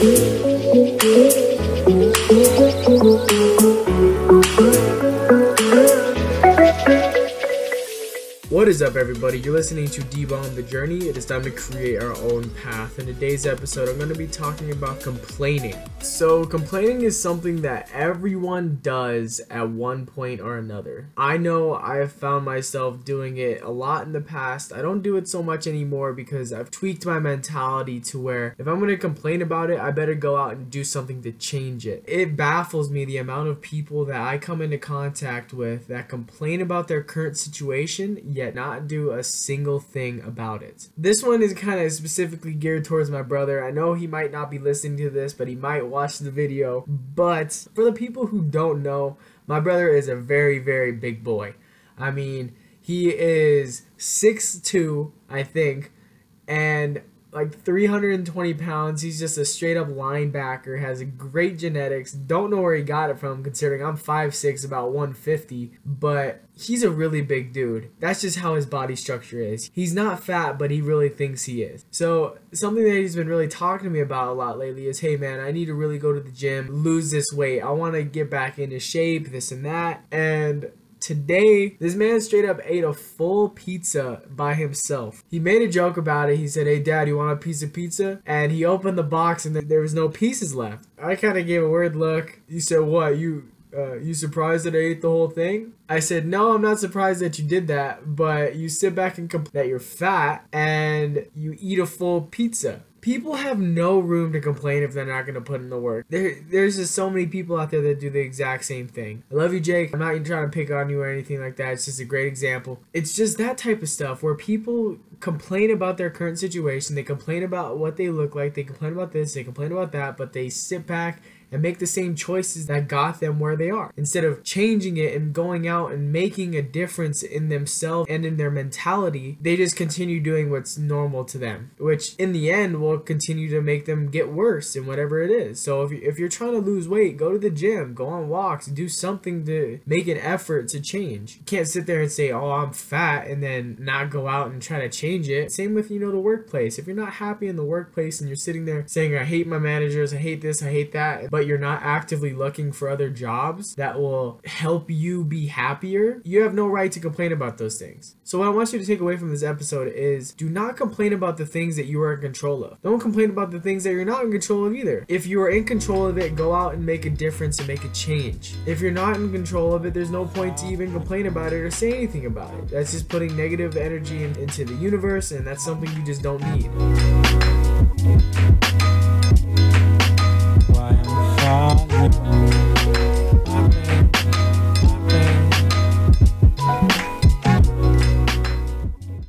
What is up, everybody? You're listening to D-Bomb The Journey. It is time to create our own path. In today's episode, I'm going to be talking about complaining. So, complaining is something that everyone does at one point or another. I know I have found myself doing it a lot in the past. I don't do it so much anymore because I've tweaked my mentality to where if I'm going to complain about it, I better go out and do something to change it. It baffles me the amount of people that I come into contact with that complain about their current situation, yet not do a single thing about it. This one is kind of specifically geared towards my brother. I know he might not be listening to this, but he might watch the video. But for the people who don't know, my brother is a very, very big boy. I mean, he is 6'2, I think, and like 320 pounds. He's just a straight up linebacker, has great genetics. Don't know where he got it from, considering I'm 5'6, about 150, but he's a really big dude. That's just how his body structure is. He's not fat, but he really thinks he is. So, something that he's been really talking to me about a lot lately is hey, man, I need to really go to the gym, lose this weight. I want to get back into shape, this and that. And today this man straight up ate a full pizza by himself. He made a joke about it. He said hey dad you want a piece of pizza? And he opened the box and there was no pieces left. I kind of gave a weird look. You said what? You uh, you surprised that I ate the whole thing? I said, no, I'm not surprised that you did that, but you sit back and complain that you're fat and you eat a full pizza people have no room to complain if they're not going to put in the work. There, there's just so many people out there that do the exact same thing. I love you, Jake. I'm not even trying to pick on you or anything like that. It's just a great example. It's just that type of stuff where people complain about their current situation. They complain about what they look like. They complain about this. They complain about that. But they sit back and make the same choices that got them where they are. Instead of changing it and going out and making a difference in themselves and in their mentality, they just continue doing what's normal to them, which in the end will continue to make them get worse in whatever it is. So if, if you're trying to lose weight, go to the gym, go on walks, do something to make an effort to change. You can't sit there and say, oh, I'm fat, and then not go out and try to change it. Same with, you know, the workplace. If you're not happy in the workplace and you're sitting there saying, I hate my managers, I hate this, I hate that, but you're not actively looking for other jobs that will help you be happier, you have no right to complain about those things. So, what I want you to take away from this episode is do not complain about the things that you are in control of. Don't complain about the things that you're not in control of either. If you are in control of it, go out and make a difference and make a change. If you're not in control of it, there's no point to even complain about it or say anything about it. That's just putting negative energy in, into the universe, and that's something you just don't need.